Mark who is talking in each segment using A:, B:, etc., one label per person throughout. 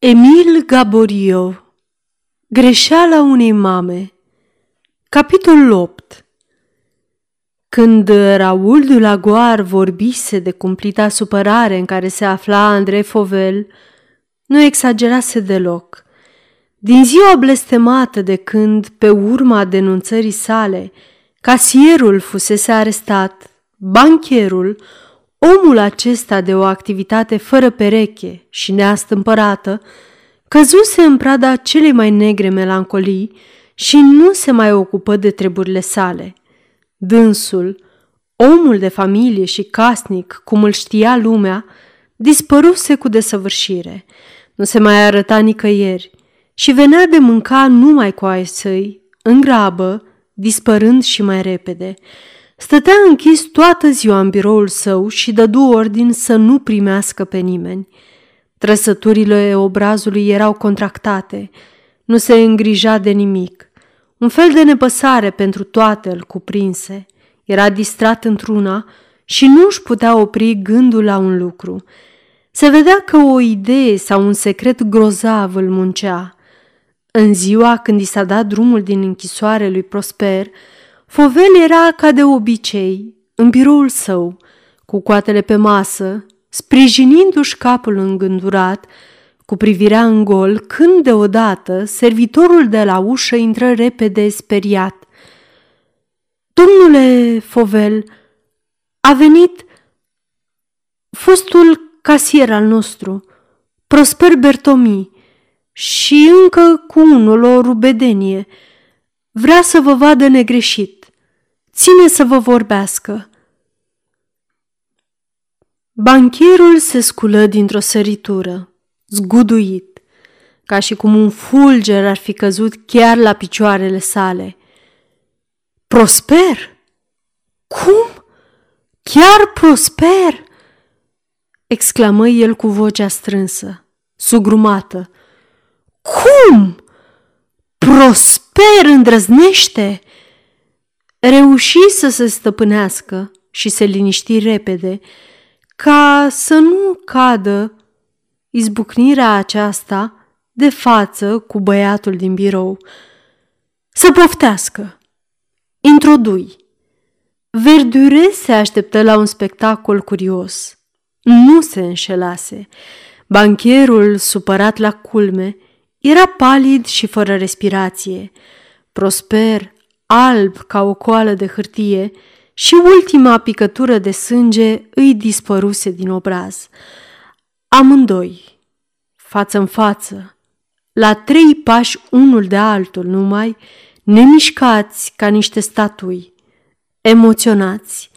A: Emil Gaborio Greșeala unei mame Capitolul 8 Când Raul de la Goar vorbise de cumplita supărare în care se afla Andrei Fovel, nu exagerase deloc. Din ziua blestemată de când, pe urma denunțării sale, casierul fusese arestat, bancherul, Omul acesta de o activitate fără pereche și neastâmpărată căzuse în prada celei mai negre melancolii și nu se mai ocupă de treburile sale. Dânsul, omul de familie și casnic, cum îl știa lumea, dispăruse cu desăvârșire. Nu se mai arăta nicăieri și venea de mânca numai cu ai săi, în grabă, dispărând și mai repede. Stătea închis toată ziua în biroul său și dădu ordin să nu primească pe nimeni. Trăsăturile obrazului erau contractate, nu se îngrija de nimic. Un fel de nepăsare pentru toate îl cuprinse. Era distrat într-una și nu își putea opri gândul la un lucru. Se vedea că o idee sau un secret grozav îl muncea. În ziua când i s-a dat drumul din închisoare lui Prosper, Fovel era ca de obicei în biroul său, cu coatele pe masă, sprijinindu-și capul îngândurat, cu privirea în gol, când deodată servitorul de la ușă intră repede speriat. Domnule Fovel, a venit fostul casier al nostru, Prosper Bertomi, și încă cu unul o rubedenie. Vrea să vă vadă negreșit. Ține să vă vorbească. Bancherul se sculă dintr-o săritură, zguduit, ca și cum un fulger ar fi căzut chiar la picioarele sale. Prosper? Cum? Chiar prosper? exclamă el cu vocea strânsă, sugrumată. Cum? Prosper îndrăznește? Reuși să se stăpânească și se liniști repede, ca să nu cadă izbucnirea aceasta de față cu băiatul din birou. Să poftească! Introdui! Verdure se așteptă la un spectacol curios. Nu se înșelase. Bancherul, supărat la culme, era palid și fără respirație. Prosper alb ca o coală de hârtie și ultima picătură de sânge îi dispăruse din obraz. Amândoi, față în față, la trei pași unul de altul numai, nemișcați ca niște statui, emoționați,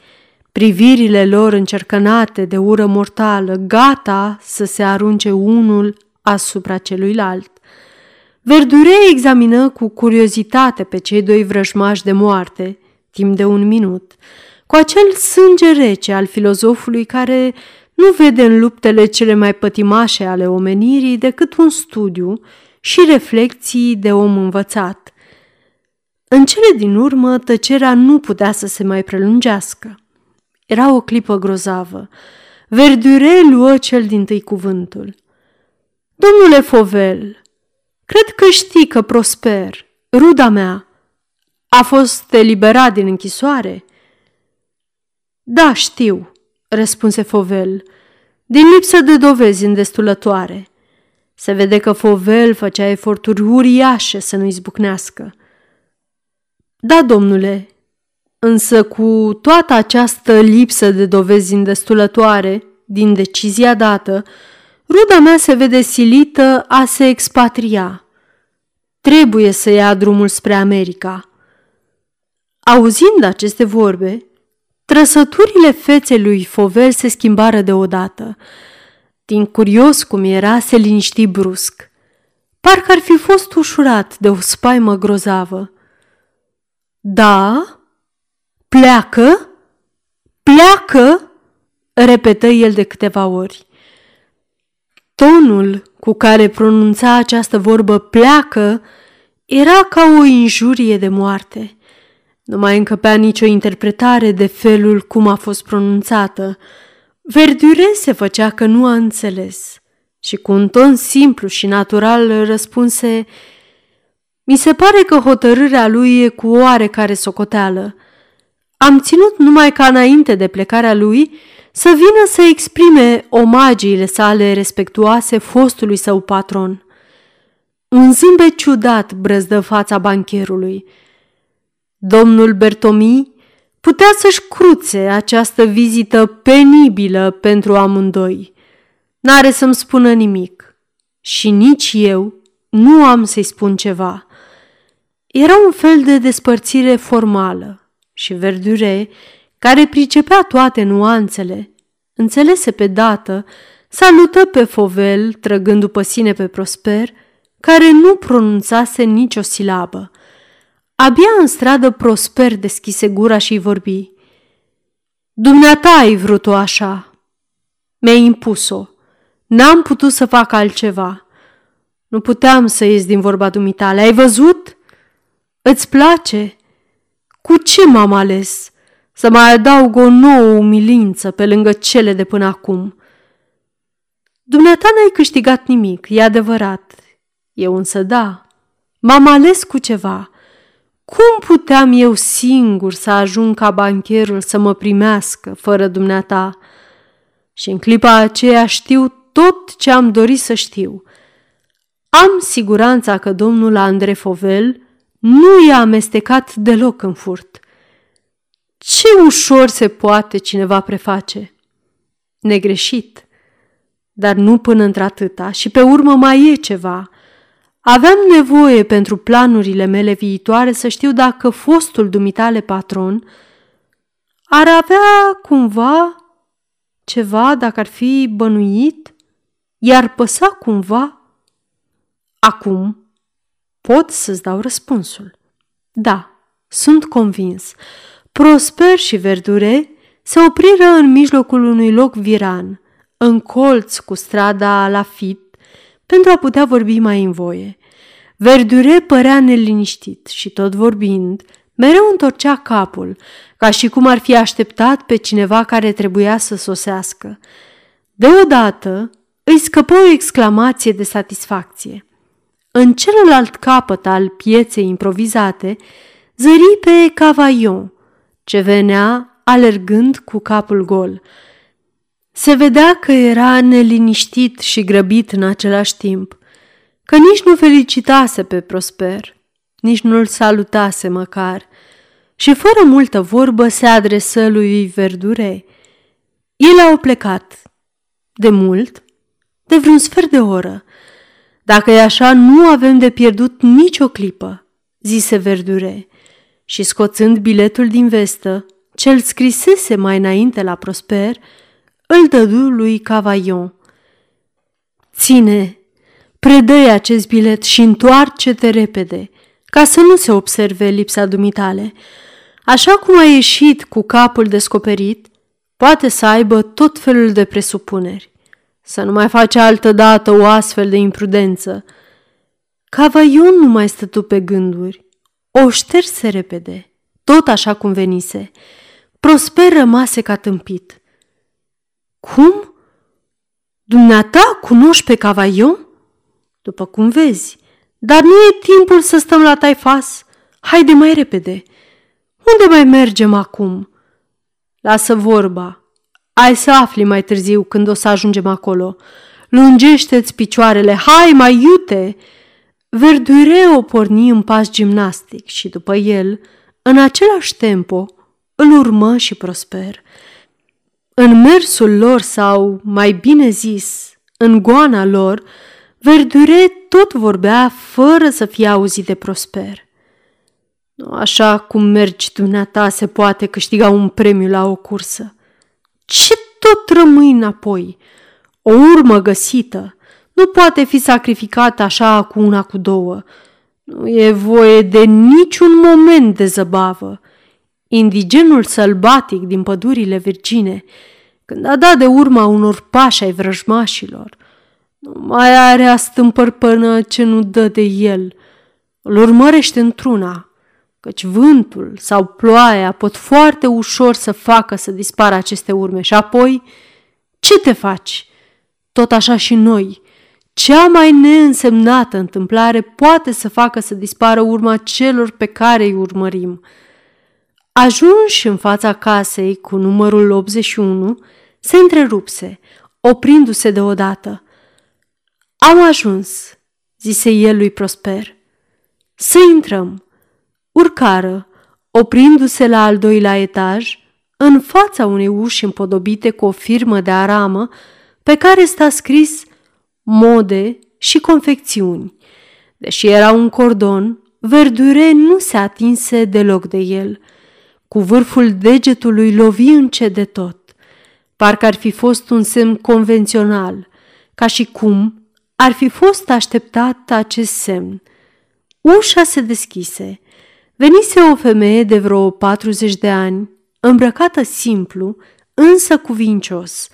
A: privirile lor încercănate de ură mortală, gata să se arunce unul asupra celuilalt. Verdure examină cu curiozitate pe cei doi vrăjmași de moarte, timp de un minut, cu acel sânge rece al filozofului care nu vede în luptele cele mai pătimașe ale omenirii decât un studiu și reflexii de om învățat. În cele din urmă, tăcerea nu putea să se mai prelungească. Era o clipă grozavă. Verdure luă cel din tâi cuvântul. Domnule Fovel, Cred că știi că Prosper, ruda mea, a fost eliberat din închisoare? Da, știu, răspunse Fovel, din lipsă de dovezi îndestulătoare. Se vede că Fovel făcea eforturi uriașe să nu izbucnească. Da, domnule, însă cu toată această lipsă de dovezi îndestulătoare din decizia dată, ruda mea se vede silită a se expatria. Trebuie să ia drumul spre America. Auzind aceste vorbe, trăsăturile feței lui Fovel se schimbară deodată. Din curios cum era, se liniști brusc. Parcă ar fi fost ușurat de o spaimă grozavă. Da? Pleacă? Pleacă? repetă el de câteva ori. Tonul cu care pronunța această vorbă pleacă era ca o injurie de moarte. Nu mai încăpea nicio interpretare de felul cum a fost pronunțată. Verdure se făcea că nu a înțeles. și cu un ton simplu și natural răspunse Mi se pare că hotărârea lui e cu oarecare socoteală. Am ținut numai ca înainte de plecarea lui să vină să exprime omagiile sale respectuoase fostului său patron. Un zâmbet ciudat brăzdă fața bancherului. Domnul Bertomi putea să-și cruțe această vizită penibilă pentru amândoi. N-are să-mi spună nimic și nici eu nu am să-i spun ceva. Era un fel de despărțire formală și Verdure, care pricepea toate nuanțele, înțelese pe dată, salută pe Fovel, trăgând după sine pe Prosper, care nu pronunțase nicio silabă. Abia în stradă Prosper deschise gura și vorbi. Dumneata ai vrut-o așa. Mi-ai impus-o. N-am putut să fac altceva. Nu puteam să ies din vorba dumitale. Ai văzut? Îți place? Cu ce m-am ales? Să mai adaug o nouă umilință pe lângă cele de până acum. Dumneata n-ai câștigat nimic, e adevărat. Eu însă da. M-am ales cu ceva. Cum puteam eu singur să ajung ca bancherul să mă primească fără dumneata? Și în clipa aceea știu tot ce am dorit să știu. Am siguranța că domnul Andre Fovel nu i-a amestecat deloc în furt. Ce ușor se poate cineva preface. Negreșit, dar nu până într-atâta și pe urmă mai e ceva. Aveam nevoie pentru planurile mele viitoare să știu dacă fostul dumitale patron ar avea cumva ceva dacă ar fi bănuit, iar păsa cumva. Acum pot să-ți dau răspunsul. Da, sunt convins. Prosper și Verdure se opriră în mijlocul unui loc viran, în colț cu strada la fit, pentru a putea vorbi mai în voie. Verdure părea neliniștit și tot vorbind, mereu întorcea capul, ca și cum ar fi așteptat pe cineva care trebuia să sosească. Deodată îi scăpă o exclamație de satisfacție. În celălalt capăt al pieței improvizate, zări pe Cavaillon, ce venea alergând cu capul gol. Se vedea că era neliniștit și grăbit în același timp, că nici nu felicitase pe Prosper, nici nu-l salutase măcar, și fără multă vorbă se adresă lui Verdure. El a plecat. De mult? De vreun sfert de oră. Dacă e așa, nu avem de pierdut nicio clipă, zise Verdure și scoțând biletul din vestă, cel scrisese mai înainte la Prosper, îl dădu lui Cavaillon. Ține, predă acest bilet și întoarce-te repede, ca să nu se observe lipsa dumitale. Așa cum a ieșit cu capul descoperit, poate să aibă tot felul de presupuneri. Să nu mai face altă dată o astfel de imprudență. Cavaillon nu mai stătu pe gânduri. O șterse repede, tot așa cum venise. Prosper rămase ca tâmpit. Cum? Dumneata cunoști pe Cavaillon? După cum vezi, dar nu e timpul să stăm la taifas. Haide mai repede. Unde mai mergem acum? Lasă vorba. Ai să afli mai târziu când o să ajungem acolo. Lungește-ți picioarele, hai mai iute! Verdure o porni în pas gimnastic și după el, în același tempo, îl urmă și prosper. În mersul lor sau, mai bine zis, în goana lor, Verdure tot vorbea fără să fie auzit de prosper. Nu așa cum mergi dumneata se poate câștiga un premiu la o cursă. Ce tot rămâi înapoi? O urmă găsită, nu poate fi sacrificat așa cu una cu două. Nu e voie de niciun moment de zăbavă. Indigenul sălbatic din pădurile virgine, când a dat de urma unor pași ai vrăjmașilor, nu mai are astâmpăr până ce nu dă de el. Îl urmărește într-una, căci vântul sau ploaia pot foarte ușor să facă să dispară aceste urme și apoi ce te faci? Tot așa și noi – cea mai neînsemnată întâmplare poate să facă să dispară urma celor pe care îi urmărim. Ajunși în fața casei cu numărul 81, se întrerupse, oprindu-se deodată. Am ajuns, zise el lui Prosper. Să intrăm. Urcară, oprindu-se la al doilea etaj, în fața unei uși împodobite cu o firmă de aramă, pe care sta scris mode și confecțiuni. Deși era un cordon, verdure nu se atinse deloc de el. Cu vârful degetului lovi încet de tot. Parcă ar fi fost un semn convențional, ca și cum ar fi fost așteptat acest semn. Ușa se deschise. Venise o femeie de vreo 40 de ani, îmbrăcată simplu, însă cuvincios,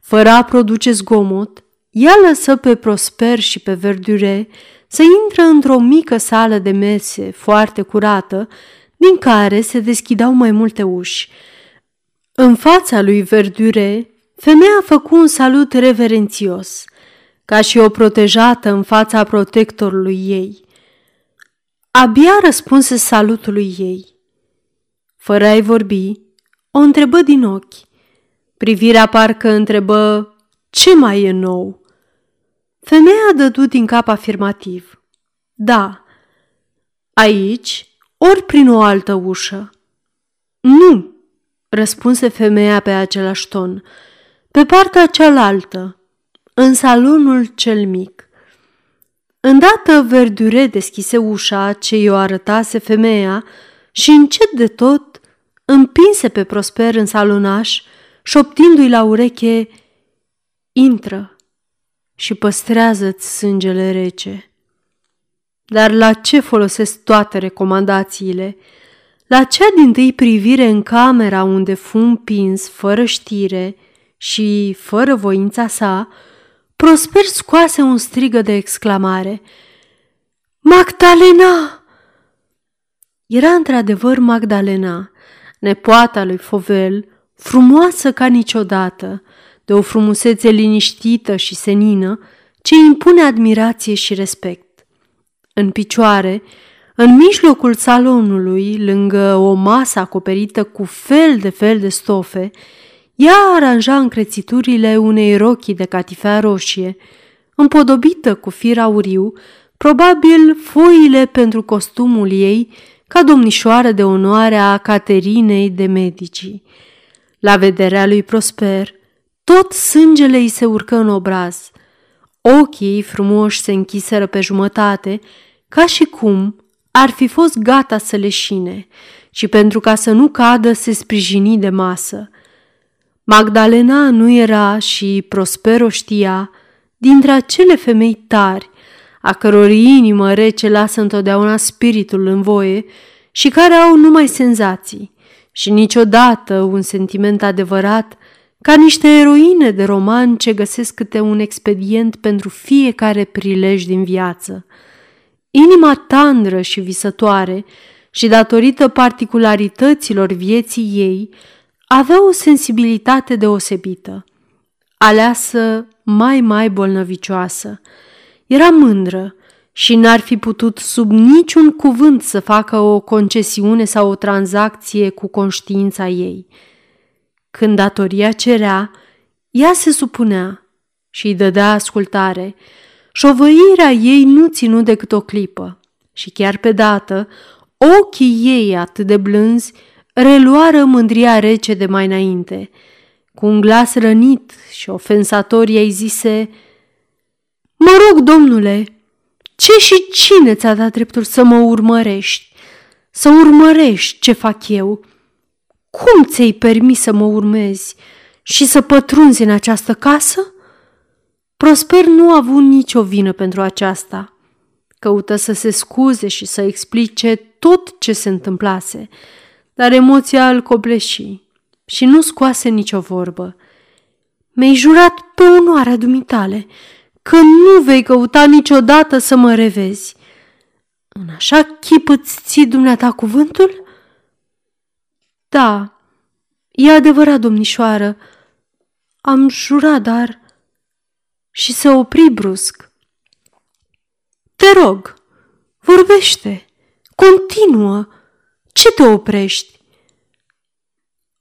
A: fără a produce zgomot, ea lăsă pe Prosper și pe Verdure să intră într-o mică sală de mese foarte curată, din care se deschideau mai multe uși. În fața lui Verdure, femeia făcu un salut reverențios, ca și o protejată în fața protectorului ei. Abia răspunse salutului ei. Fără a-i vorbi, o întrebă din ochi. Privirea parcă întrebă ce mai e nou. Femeia dădu din cap afirmativ. Da. Aici, ori prin o altă ușă. Nu, răspunse femeia pe același ton. Pe partea cealaltă, în salonul cel mic. Îndată Verdure deschise ușa ce i-o arătase femeia și încet de tot împinse pe Prosper în salonaș, șoptindu-i la ureche, Intră și păstrează-ți sângele rece. Dar la ce folosesc toate recomandațiile? La cea din tâi privire în camera unde fu împins fără știre și fără voința sa, Prosper scoase un strigă de exclamare. Magdalena! Era într-adevăr Magdalena, nepoata lui Fovel, frumoasă ca niciodată, de o frumusețe liniștită și senină, ce impune admirație și respect. În picioare, în mijlocul salonului, lângă o masă acoperită cu fel de fel de stofe, ea aranja încrețiturile unei rochii de catifea roșie, împodobită cu fir auriu, probabil foile pentru costumul ei ca domnișoară de onoare a Caterinei de Medici. La vederea lui Prosper, tot sângele îi se urcă în obraz. Ochii frumoși se închiseră pe jumătate, ca și cum ar fi fost gata să leșine și pentru ca să nu cadă se sprijini de masă. Magdalena nu era și Prospero știa dintre acele femei tari, a căror inimă rece lasă întotdeauna spiritul în voie și care au numai senzații și niciodată un sentiment adevărat ca niște eroine de roman ce găsesc câte un expedient pentru fiecare prilej din viață. Inima tandră și visătoare și datorită particularităților vieții ei, avea o sensibilitate deosebită, aleasă mai mai bolnăvicioasă. Era mândră și n-ar fi putut sub niciun cuvânt să facă o concesiune sau o tranzacție cu conștiința ei – când datoria cerea, ea se supunea și îi dădea ascultare. Șovăirea ei nu ținu decât o clipă și chiar pe dată, ochii ei atât de blânzi reluară mândria rece de mai înainte. Cu un glas rănit și ofensator ei zise Mă rog, domnule, ce și cine ți-a dat dreptul să mă urmărești? Să urmărești ce fac eu? Cum ți-ai permis să mă urmezi și să pătrunzi în această casă? Prosper nu a avut nicio vină pentru aceasta. Căută să se scuze și să explice tot ce se întâmplase, dar emoția îl cobleși și nu scoase nicio vorbă. Mi-ai jurat pe onoarea dumitale că nu vei căuta niciodată să mă revezi. În așa chip îți ții dumneata cuvântul? Da, e adevărat, domnișoară. Am jurat, dar... Și se opri brusc, Te rog, vorbește, continuă, ce te oprești?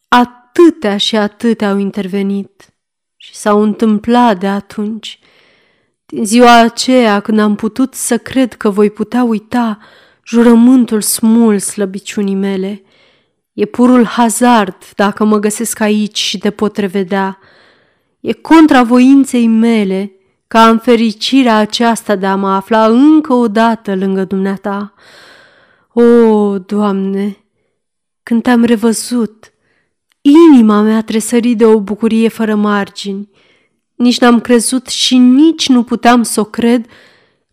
A: Atâtea și atâtea au intervenit și s-au întâmplat de atunci. Din ziua aceea când am putut să cred că voi putea uita jurământul smuls slăbiciunii mele, e purul hazard dacă mă găsesc aici și te pot revedea. E contra voinței mele ca am fericirea aceasta de a mă afla încă o dată lângă dumneata. O, Doamne, când te-am revăzut, inima mea tresări de o bucurie fără margini. Nici n-am crezut și nici nu puteam să o cred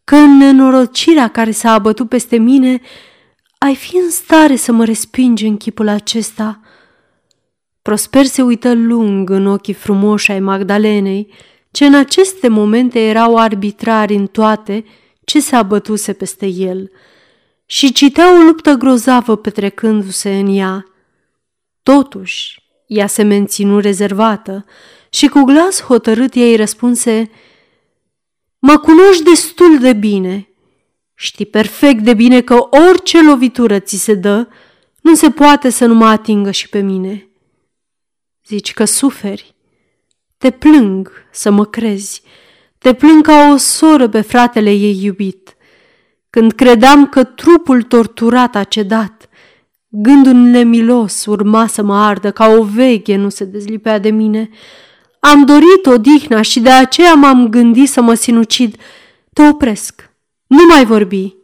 A: că în nenorocirea care s-a abătut peste mine ai fi în stare să mă respingi în chipul acesta. Prosper se uită lung în ochii frumoși ai Magdalenei, ce în aceste momente erau arbitrari în toate ce se abătuse peste el și citea o luptă grozavă petrecându-se în ea. Totuși, ea se menținu rezervată și cu glas hotărât ei răspunse Mă cunoști destul de bine. Știi perfect de bine că orice lovitură ți se dă, nu se poate să nu mă atingă și pe mine. Zici că suferi. Te plâng să mă crezi. Te plâng ca o soră pe fratele ei iubit. Când credeam că trupul torturat a cedat, gândul nemilos urma să mă ardă ca o veche nu se dezlipea de mine. Am dorit odihna și de aceea m-am gândit să mă sinucid. Te opresc. Nu mai vorbi.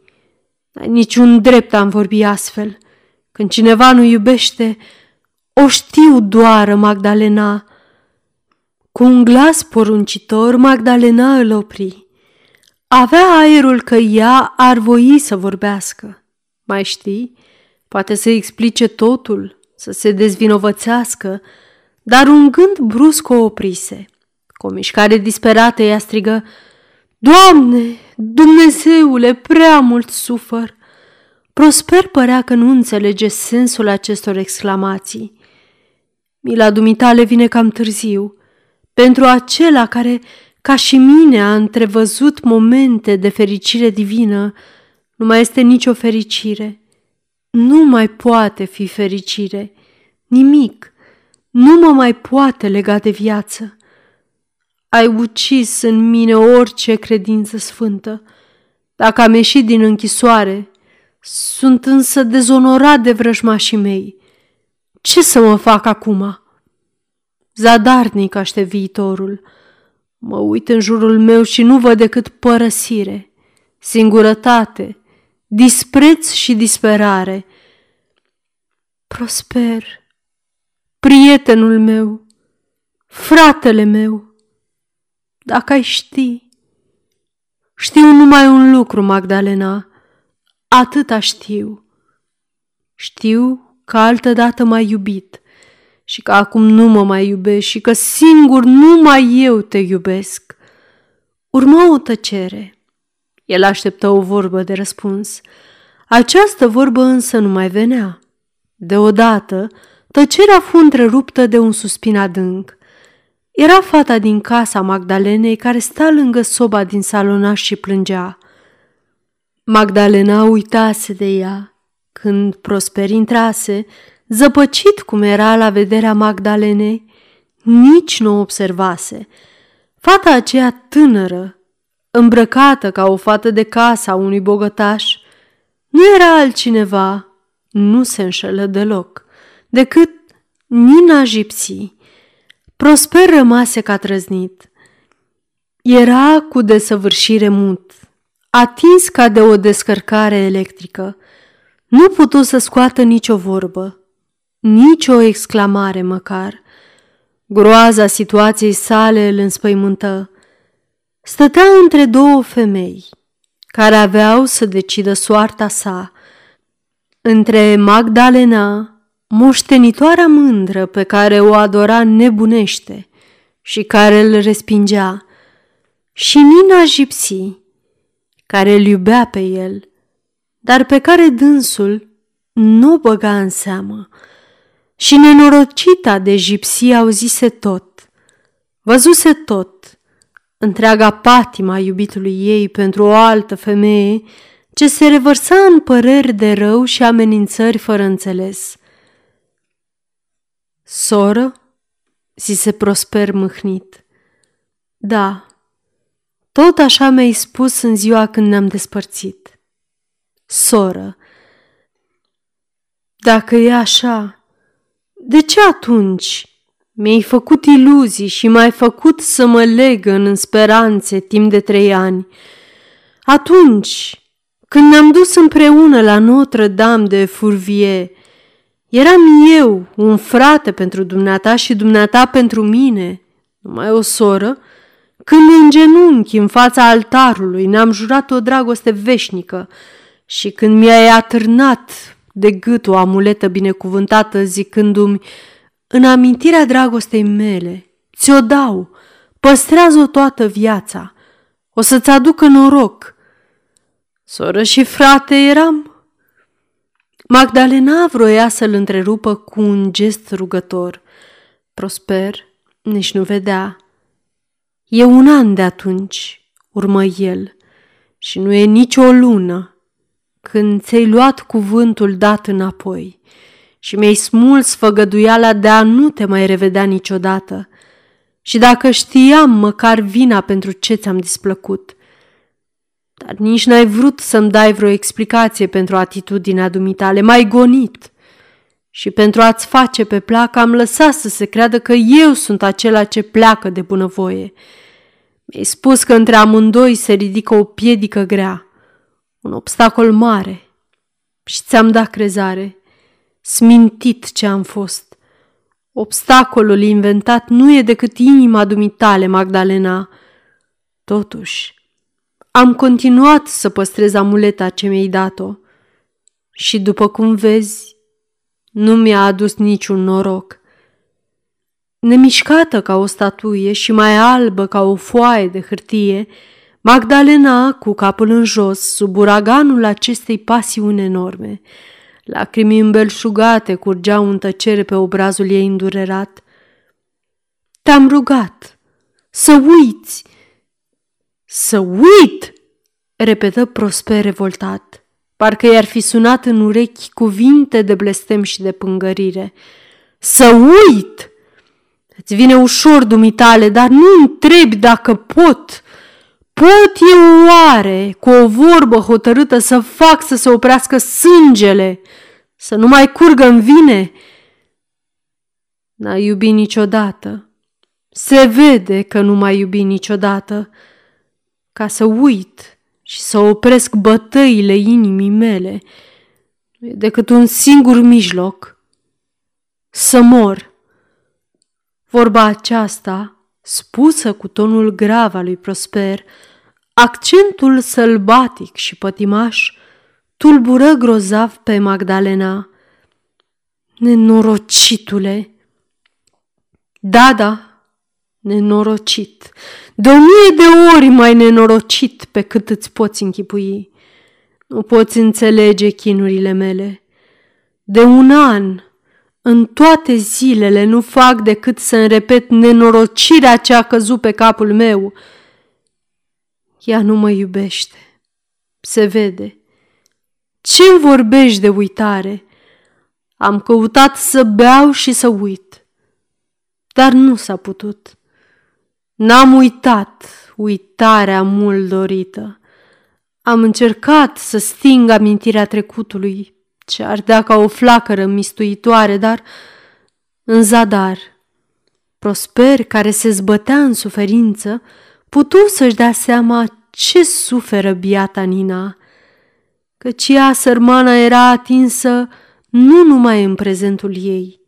A: Ai niciun drept am vorbi astfel. Când cineva nu iubește, o știu doar Magdalena. Cu un glas poruncitor, Magdalena îl opri. Avea aerul că ea ar voi să vorbească. Mai știi? Poate să explice totul, să se dezvinovățească, dar un gând brusc o oprise. Cu o mișcare disperată ea strigă, Doamne, Dumnezeule, prea mult sufăr! Prosper părea că nu înțelege sensul acestor exclamații. Mila dumitale vine cam târziu. Pentru acela care, ca și mine, a întrevăzut momente de fericire divină, nu mai este nicio fericire. Nu mai poate fi fericire. Nimic. Nu mă mai poate lega de viață. Ai ucis în mine orice credință sfântă. Dacă am ieșit din închisoare, sunt însă dezonorat de vrăjmașii mei. Ce să mă fac acum?" Zadarnic aștept viitorul. Mă uit în jurul meu și nu văd decât părăsire, singurătate, dispreț și disperare. Prosper, prietenul meu, fratele meu, dacă ai ști. Știu numai un lucru, Magdalena, atâta știu. Știu că altădată m-ai iubit și că acum nu mă mai iubești și că singur numai eu te iubesc. Urmă o tăcere. El așteptă o vorbă de răspuns. Această vorbă însă nu mai venea. Deodată, tăcerea fu întreruptă de un suspin adânc. Era fata din casa Magdalenei care sta lângă soba din salonaș și plângea. Magdalena uitase de ea. Când Prosper intrase, Zăpăcit cum era la vederea Magdalenei, nici nu observase. Fata aceea tânără, îmbrăcată ca o fată de casă a unui bogătaș, nu era altcineva, nu se înșelă deloc, decât Nina Gipsy. Prosper rămase ca trăznit. Era cu desăvârșire mut, atins ca de o descărcare electrică. Nu putu să scoată nicio vorbă nici o exclamare măcar. Groaza situației sale îl înspăimântă. Stătea între două femei care aveau să decidă soarta sa, între Magdalena, moștenitoarea mândră pe care o adora nebunește și care îl respingea, și Nina Gipsy, care îl iubea pe el, dar pe care dânsul nu băga în seamă și nenorocita de gipsie auzise tot, văzuse tot, întreaga patima iubitului ei pentru o altă femeie, ce se revărsa în păreri de rău și amenințări fără înțeles. Soră, zise Prosper mâhnit. Da, tot așa mi-ai spus în ziua când ne-am despărțit. Soră, dacă e așa, de ce atunci mi-ai făcut iluzii și m-ai făcut să mă leg în speranțe timp de trei ani? Atunci, când ne-am dus împreună la Notre-Dame de Fourvier, eram eu un frate pentru dumneata și dumneata pentru mine, numai o soră, când în genunchi în fața altarului ne-am jurat o dragoste veșnică și când mi-ai atârnat de gât o amuletă binecuvântată zicându-mi în amintirea dragostei mele, ți-o dau, păstrează-o toată viața, o să-ți aducă noroc. Soră și frate eram. Magdalena vroia să-l întrerupă cu un gest rugător. Prosper nici nu vedea. E un an de atunci, urmă el, și nu e nici o lună când ți-ai luat cuvântul dat înapoi și mi-ai smuls făgăduiala de a nu te mai revedea niciodată. Și dacă știam măcar vina pentru ce ți-am displăcut, dar nici n-ai vrut să-mi dai vreo explicație pentru atitudinea dumitale, mai gonit. Și pentru a-ți face pe plac am lăsat să se creadă că eu sunt acela ce pleacă de bunăvoie. Mi-ai spus că între amândoi se ridică o piedică grea, un obstacol mare. Și ți-am dat crezare. Smintit ce am fost. Obstacolul inventat nu e decât inima dumitale, Magdalena. Totuși, am continuat să păstrez amuleta ce mi-ai dat-o. Și după cum vezi, nu mi-a adus niciun noroc. Nemișcată ca o statuie și mai albă ca o foaie de hârtie, Magdalena, cu capul în jos, sub uraganul acestei pasiuni enorme, lacrimi îmbelșugate curgeau în tăcere pe obrazul ei îndurerat. Te-am rugat să uiți, să uit, repetă Prosper revoltat, parcă i-ar fi sunat în urechi cuvinte de blestem și de pângărire. Să uit! Îți vine ușor, dumitale, dar nu întrebi dacă pot. Pot eu oare, cu o vorbă hotărâtă, să fac să se oprească sângele, să nu mai curgă în vine? N-a iubit niciodată. Se vede că nu mai iubi niciodată. Ca să uit și să opresc bătăile inimii mele, nu e decât un singur mijloc. Să mor. Vorba aceasta, spusă cu tonul grav al lui Prosper, accentul sălbatic și pătimaș, tulbură grozav pe Magdalena. Nenorocitule! Da, da, nenorocit, de o mie de ori mai nenorocit pe cât îți poți închipui. Nu poți înțelege chinurile mele. De un an în toate zilele nu fac decât să-mi repet nenorocirea ce a căzut pe capul meu. Ea nu mă iubește. Se vede. Ce vorbești de uitare? Am căutat să beau și să uit. Dar nu s-a putut. N-am uitat uitarea mult dorită. Am încercat să sting amintirea trecutului, ce ardea ca o flacără mistuitoare, dar în zadar. Prosper, care se zbătea în suferință, putu să-și dea seama ce suferă biata Nina, căci ea, sărmana, era atinsă nu numai în prezentul ei,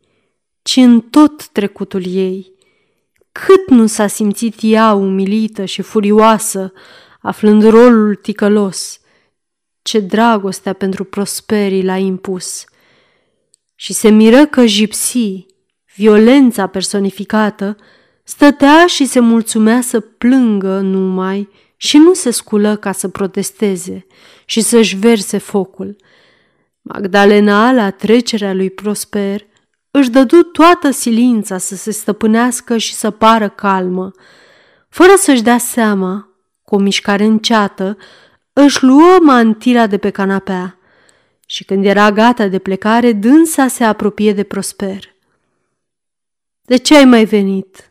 A: ci în tot trecutul ei. Cât nu s-a simțit ea umilită și furioasă, aflând rolul ticălos – ce dragostea pentru prosperii l-a impus. Și se miră că jipsi, violența personificată, stătea și se mulțumea să plângă numai și nu se sculă ca să protesteze și să-și verse focul. Magdalena, la trecerea lui Prosper, își dădu toată silința să se stăpânească și să pară calmă. Fără să-și dea seama, cu o mișcare înceată, își luă mantila de pe canapea și când era gata de plecare, dânsa se apropie de Prosper. De ce ai mai venit?"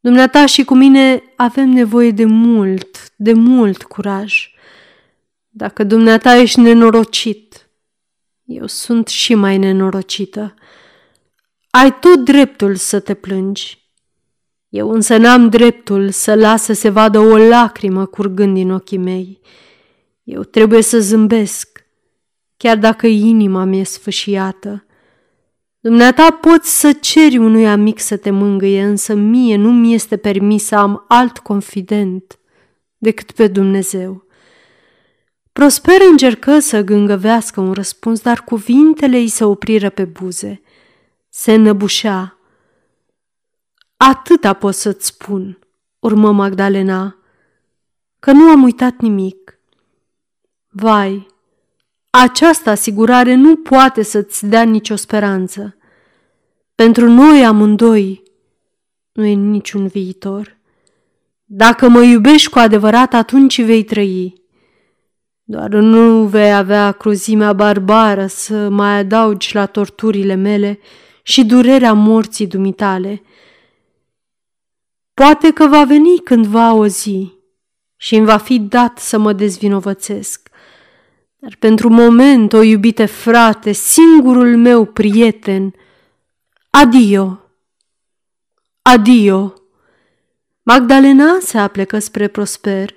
A: Dumneata și cu mine avem nevoie de mult, de mult curaj. Dacă dumneata ești nenorocit, eu sunt și mai nenorocită. Ai tot dreptul să te plângi. Eu însă n-am dreptul să las să se vadă o lacrimă curgând din ochii mei. Eu trebuie să zâmbesc, chiar dacă inima mi-e sfâșiată. Dumneata poți să ceri unui amic să te mângâie, însă mie nu mi este permis să am alt confident decât pe Dumnezeu. Prosper încercă să gângăvească un răspuns, dar cuvintele îi se opriră pe buze. Se înăbușea. Atâta pot să-ți spun, urmă Magdalena, că nu am uitat nimic. Vai, această asigurare nu poate să-ți dea nicio speranță. Pentru noi amândoi nu e niciun viitor. Dacă mă iubești cu adevărat, atunci vei trăi. Doar nu vei avea cruzimea barbară să mai adaugi la torturile mele și durerea morții dumitale. Poate că va veni cândva o zi și îmi va fi dat să mă dezvinovățesc. Dar pentru moment, o iubite frate, singurul meu prieten, adio, adio. Magdalena se aplecă spre Prosper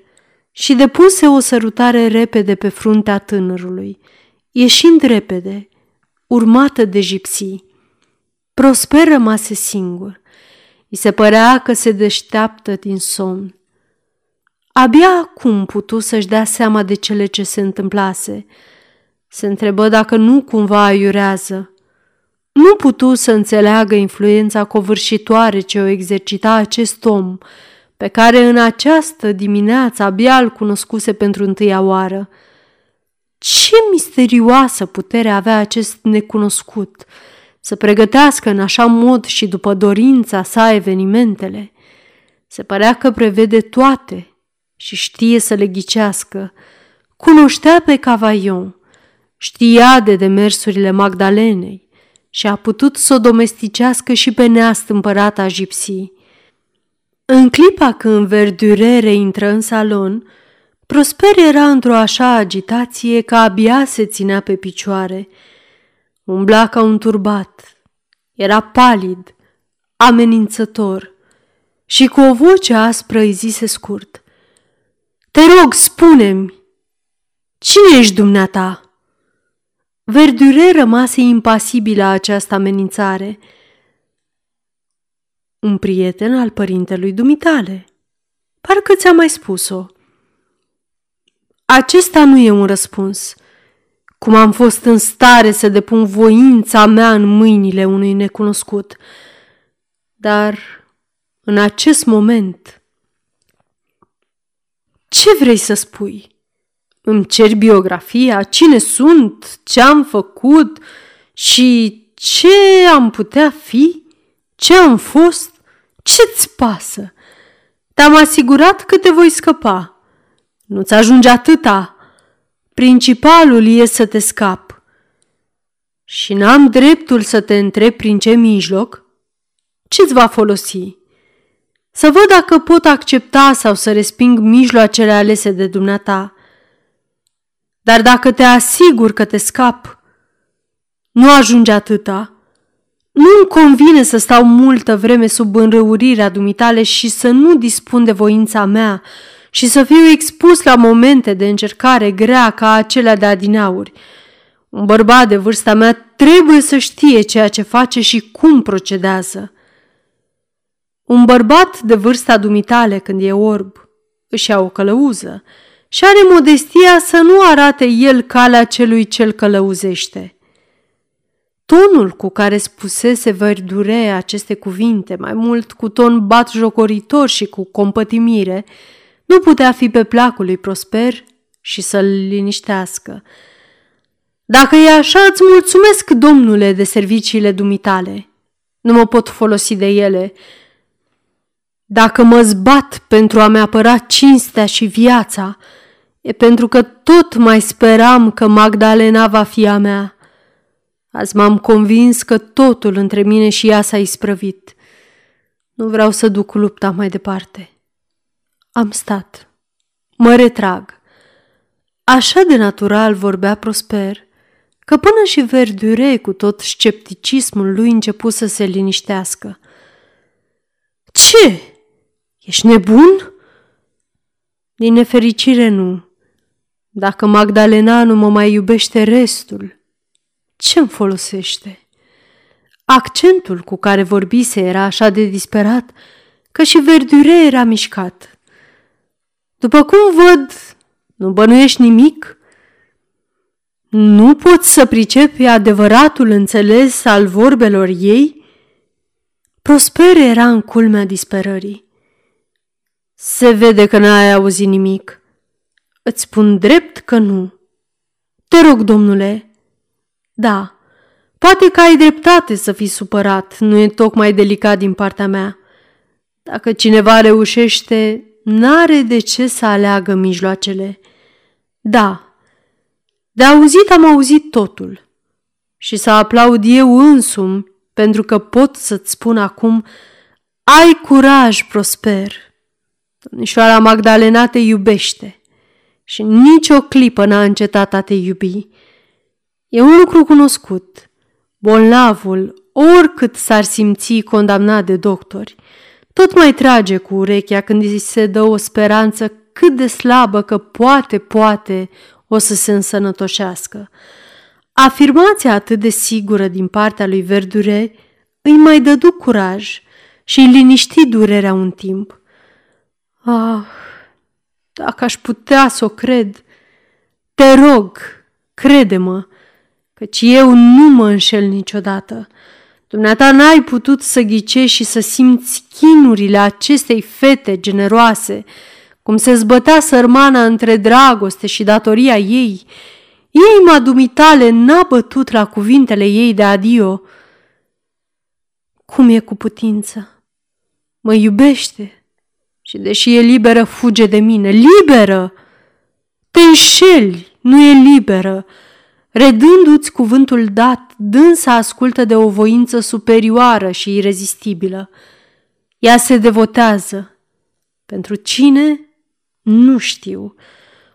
A: și depuse o sărutare repede pe fruntea tânărului, ieșind repede, urmată de gipsii. Prosper rămase singur. I se părea că se deșteaptă din somn. Abia acum putu să-și dea seama de cele ce se întâmplase. Se întrebă dacă nu cumva aiurează. Nu putu să înțeleagă influența covârșitoare ce o exercita acest om, pe care în această dimineață abia îl cunoscuse pentru întâia oară. Ce misterioasă putere avea acest necunoscut să pregătească în așa mod și după dorința sa evenimentele. Se părea că prevede toate și știe să le ghicească. Cunoștea pe Cavaion, știa de demersurile Magdalenei și a putut să o domesticească și pe neastâmpărata gipsii. În clipa când verdurere intră în salon, Prosper era într-o așa agitație că abia se ținea pe picioare. Umbla ca un turbat. Era palid, amenințător și cu o voce aspră îi zise scurt. Te rog, spune-mi, cine ești dumneata? Verdure rămase impasibilă această amenințare – un prieten al părintelui dumitale. Parcă ți-a mai spus-o. Acesta nu e un răspuns. Cum am fost în stare să depun voința mea în mâinile unui necunoscut. Dar în acest moment, ce vrei să spui? Îmi ceri biografia, cine sunt, ce am făcut și ce am putea fi? Ce am fost? Ce-ți pasă? Te-am asigurat că te voi scăpa. Nu-ți ajunge atâta. Principalul e să te scap. Și n-am dreptul să te întreb prin ce mijloc? Ce-ți va folosi? Să văd dacă pot accepta sau să resping mijloacele alese de dumneata. Dar dacă te asigur că te scap, nu ajunge atâta. Nu-mi convine să stau multă vreme sub înrăurirea dumitale și să nu dispun de voința mea și să fiu expus la momente de încercare grea ca acelea de adinauri. Un bărbat de vârsta mea trebuie să știe ceea ce face și cum procedează. Un bărbat de vârsta dumitale când e orb își ia o călăuză și are modestia să nu arate el calea celui ce-l călăuzește – Tonul cu care spusese Verdure aceste cuvinte, mai mult cu ton bat jocoritor și cu compătimire, nu putea fi pe placul lui Prosper și să-l liniștească. Dacă e așa, îți mulțumesc, domnule, de serviciile dumitale. Nu mă pot folosi de ele. Dacă mă zbat pentru a-mi apăra cinstea și viața, e pentru că tot mai speram că Magdalena va fi a mea. Azi m-am convins că totul între mine și ea s-a isprăvit. Nu vreau să duc lupta mai departe. Am stat. Mă retrag. Așa de natural vorbea Prosper, că până și Verdure, cu tot scepticismul lui, început să se liniștească. Ce? Ești nebun?" Din nefericire nu. Dacă Magdalena nu mă mai iubește restul, ce-mi folosește? Accentul cu care vorbise era așa de disperat că și Verdure era mișcat. După cum văd, nu bănuiești nimic? Nu poți să pricepi adevăratul înțeles al vorbelor ei? Prosper era în culmea disperării. Se vede că n-ai auzit nimic. Îți spun drept că nu. Te rog, domnule. Da, poate că ai dreptate să fii supărat, nu e tocmai delicat din partea mea. Dacă cineva reușește, n-are de ce să aleagă mijloacele. Da, de auzit am auzit totul și să aplaud eu însumi pentru că pot să-ți spun acum, ai curaj, Prosper. Domnișoara Magdalena te iubește și nicio clipă n-a încetat a te iubi. E un lucru cunoscut. Bolnavul, oricât s-ar simți condamnat de doctori, tot mai trage cu urechea când îi se dă o speranță cât de slabă că poate, poate o să se însănătoșească. Afirmația atât de sigură din partea lui Verdure îi mai dădu curaj și îi liniști durerea un timp. Ah, dacă aș putea să o cred, te rog, crede-mă, căci eu nu mă înșel niciodată. Dumneata n-ai putut să ghicești și să simți chinurile acestei fete generoase, cum se zbătea sărmana între dragoste și datoria ei. Inima dumitale n-a bătut la cuvintele ei de adio. Cum e cu putință? Mă iubește și deși e liberă, fuge de mine. Liberă! Te înșeli, nu e liberă. Redându-ți cuvântul dat, dânsa ascultă de o voință superioară și irezistibilă. Ea se devotează. Pentru cine? Nu știu.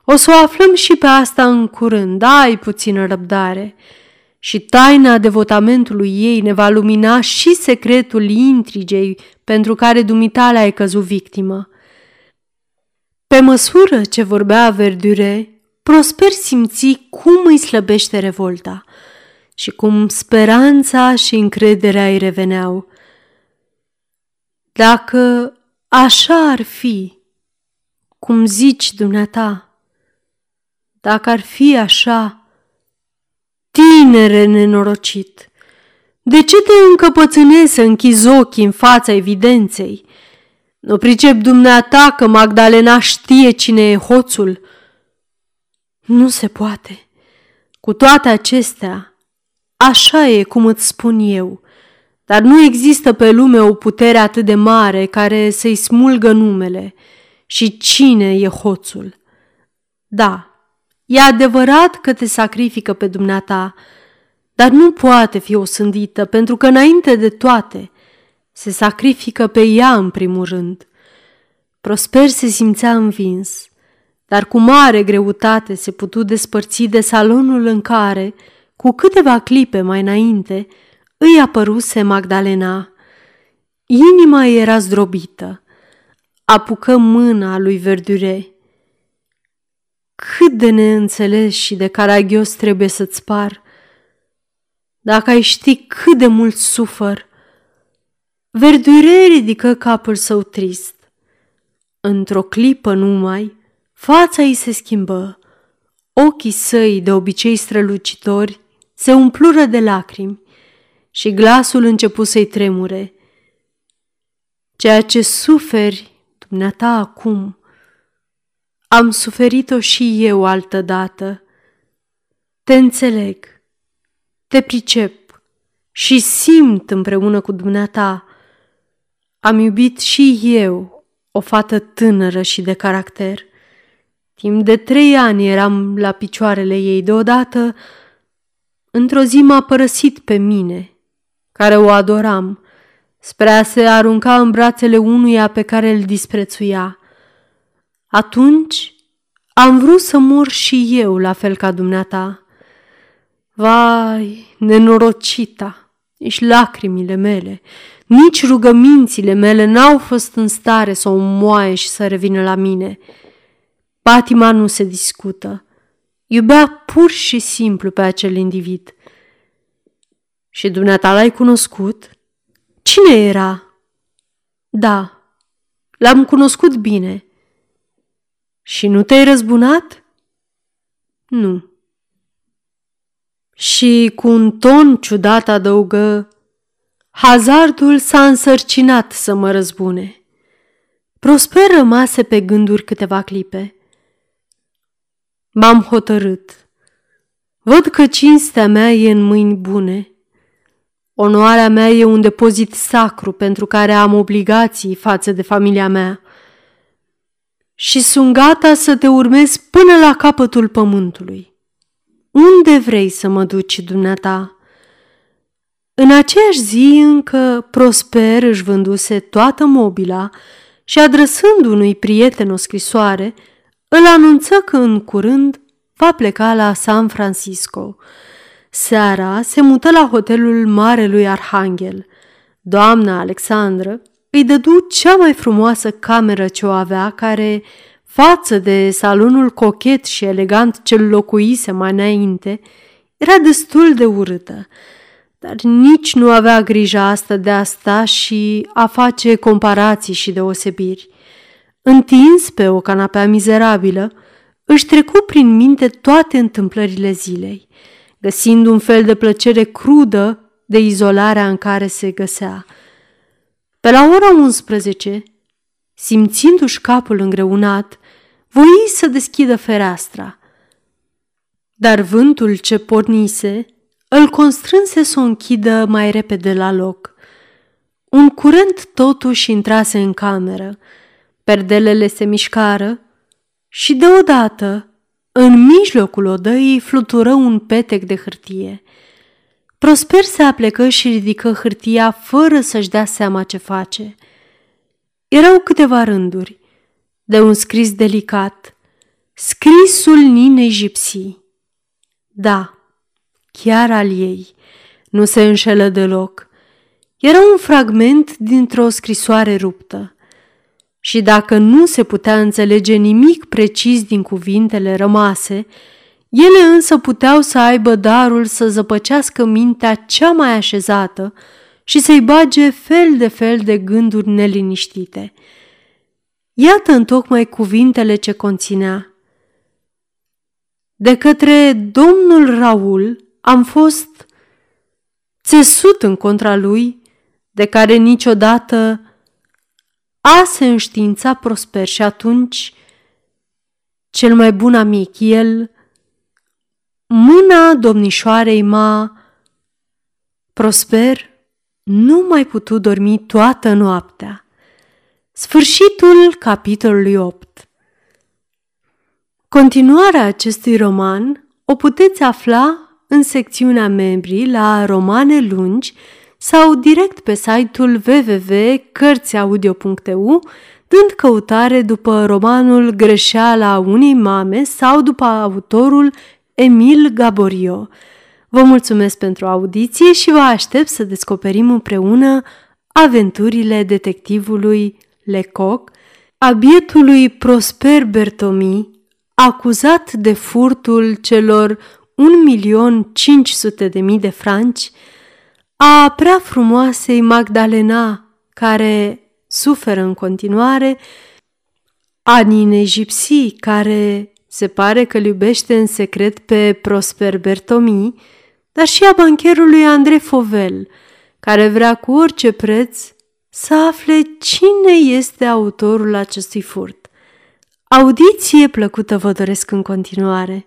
A: O să o aflăm și pe asta în curând, ai puțină răbdare. Și taina devotamentului ei ne va lumina și secretul intrigei pentru care dumitale ai căzut victimă. Pe măsură ce vorbea Verdure, Prosper simți cum îi slăbește revolta și cum speranța și încrederea îi reveneau. Dacă așa ar fi, cum zici dumneata, dacă ar fi așa, tinere nenorocit, de ce te încăpățânezi să închizi ochii în fața evidenței? Nu pricep dumneata că Magdalena știe cine e hoțul? Nu se poate. Cu toate acestea, așa e cum îți spun eu, dar nu există pe lume o putere atât de mare care să-i smulgă numele – și cine e hoțul. Da, e adevărat că te sacrifică pe dumneata, dar nu poate fi o sândită, pentru că înainte de toate se sacrifică pe ea în primul rând. Prosper se simțea învins, dar cu mare greutate se putu despărți de salonul în care, cu câteva clipe mai înainte, îi apăruse Magdalena. Inima era zdrobită apucă mâna lui Verdure. Cât de neînțeles și de caragios trebuie să-ți par. Dacă ai ști cât de mult sufăr. Verdure ridică capul său trist. Într-o clipă numai, fața ei se schimbă. Ochii săi, de obicei strălucitori, se umplură de lacrimi și glasul început să-i tremure. Ceea ce suferi dumneata acum. Am suferit-o și eu altădată. Te înțeleg, te pricep și simt împreună cu dumneata. am iubit și eu o fată tânără și de caracter. Timp de trei ani eram la picioarele ei deodată. Într-o zi m-a părăsit pe mine, care o adoram, spre a se arunca în brațele unuia pe care îl disprețuia. Atunci am vrut să mor și eu la fel ca dumneata. Vai, nenorocita, nici lacrimile mele, nici rugămințile mele n-au fost în stare să o moaie și să revină la mine. Patima nu se discută. Iubea pur și simplu pe acel individ. Și dumneata l-ai cunoscut? Cine era? Da, l-am cunoscut bine. Și nu te-ai răzbunat? Nu. Și cu un ton ciudat adăugă, Hazardul s-a însărcinat să mă răzbune. Prosper rămase pe gânduri câteva clipe. M-am hotărât. Văd că cinstea mea e în mâini bune. Onoarea mea e un depozit sacru pentru care am obligații față de familia mea. Și sunt gata să te urmez până la capătul pământului. Unde vrei să mă duci, dumneata? În aceeași zi încă Prosper își vânduse toată mobila și adresând unui prieten o scrisoare, îl anunță că în curând va pleca la San Francisco. Seara se mută la hotelul Marelui Arhanghel. Doamna Alexandră îi dădu cea mai frumoasă cameră ce o avea, care, față de salonul cochet și elegant ce locuise mai înainte, era destul de urâtă dar nici nu avea grija asta de a sta și a face comparații și deosebiri. Întins pe o canapea mizerabilă, își trecu prin minte toate întâmplările zilei, găsind un fel de plăcere crudă de izolarea în care se găsea. Pe la ora 11, simțindu-și capul îngreunat, voi să deschidă fereastra. Dar vântul ce pornise îl constrânse să o închidă mai repede la loc. Un curent totuși intrase în cameră, perdelele se mișcară și deodată, în mijlocul odăii, flutură un petec de hârtie. Prosper se aplecă și ridică hârtia fără să-și dea seama ce face. Erau câteva rânduri, de un scris delicat, scrisul Ninei Gipsii. Da, chiar al ei. Nu se înșelă deloc. Era un fragment dintr-o scrisoare ruptă. Și dacă nu se putea înțelege nimic precis din cuvintele rămase, ele însă puteau să aibă darul să zăpăcească mintea cea mai așezată și să-i bage fel de fel de gânduri neliniștite. Iată întocmai cuvintele ce conținea. De către domnul Raul, am fost țesut în contra lui, de care niciodată a se înștiința prosper și atunci cel mai bun amic, el, mâna domnișoarei m-a prosper, nu mai putut dormi toată noaptea. Sfârșitul capitolului 8 Continuarea acestui roman o puteți afla în secțiunea membrii la romane lungi sau direct pe site-ul www.cărțiaudio.eu dând căutare după romanul Greșeala unei mame sau după autorul Emil Gaborio. Vă mulțumesc pentru audiție și vă aștept să descoperim împreună aventurile detectivului Lecoq, a bietului Prosper Bertomi, acuzat de furtul celor un milion cinci sute de mii de franci, a prea frumoasei Magdalena, care suferă în continuare, a Ninei Gipsy, care se pare că iubește în secret pe Prosper Bertomi, dar și a bancherului Andrei Fovel, care vrea cu orice preț să afle cine este autorul acestui furt. Audiție plăcută vă doresc în continuare!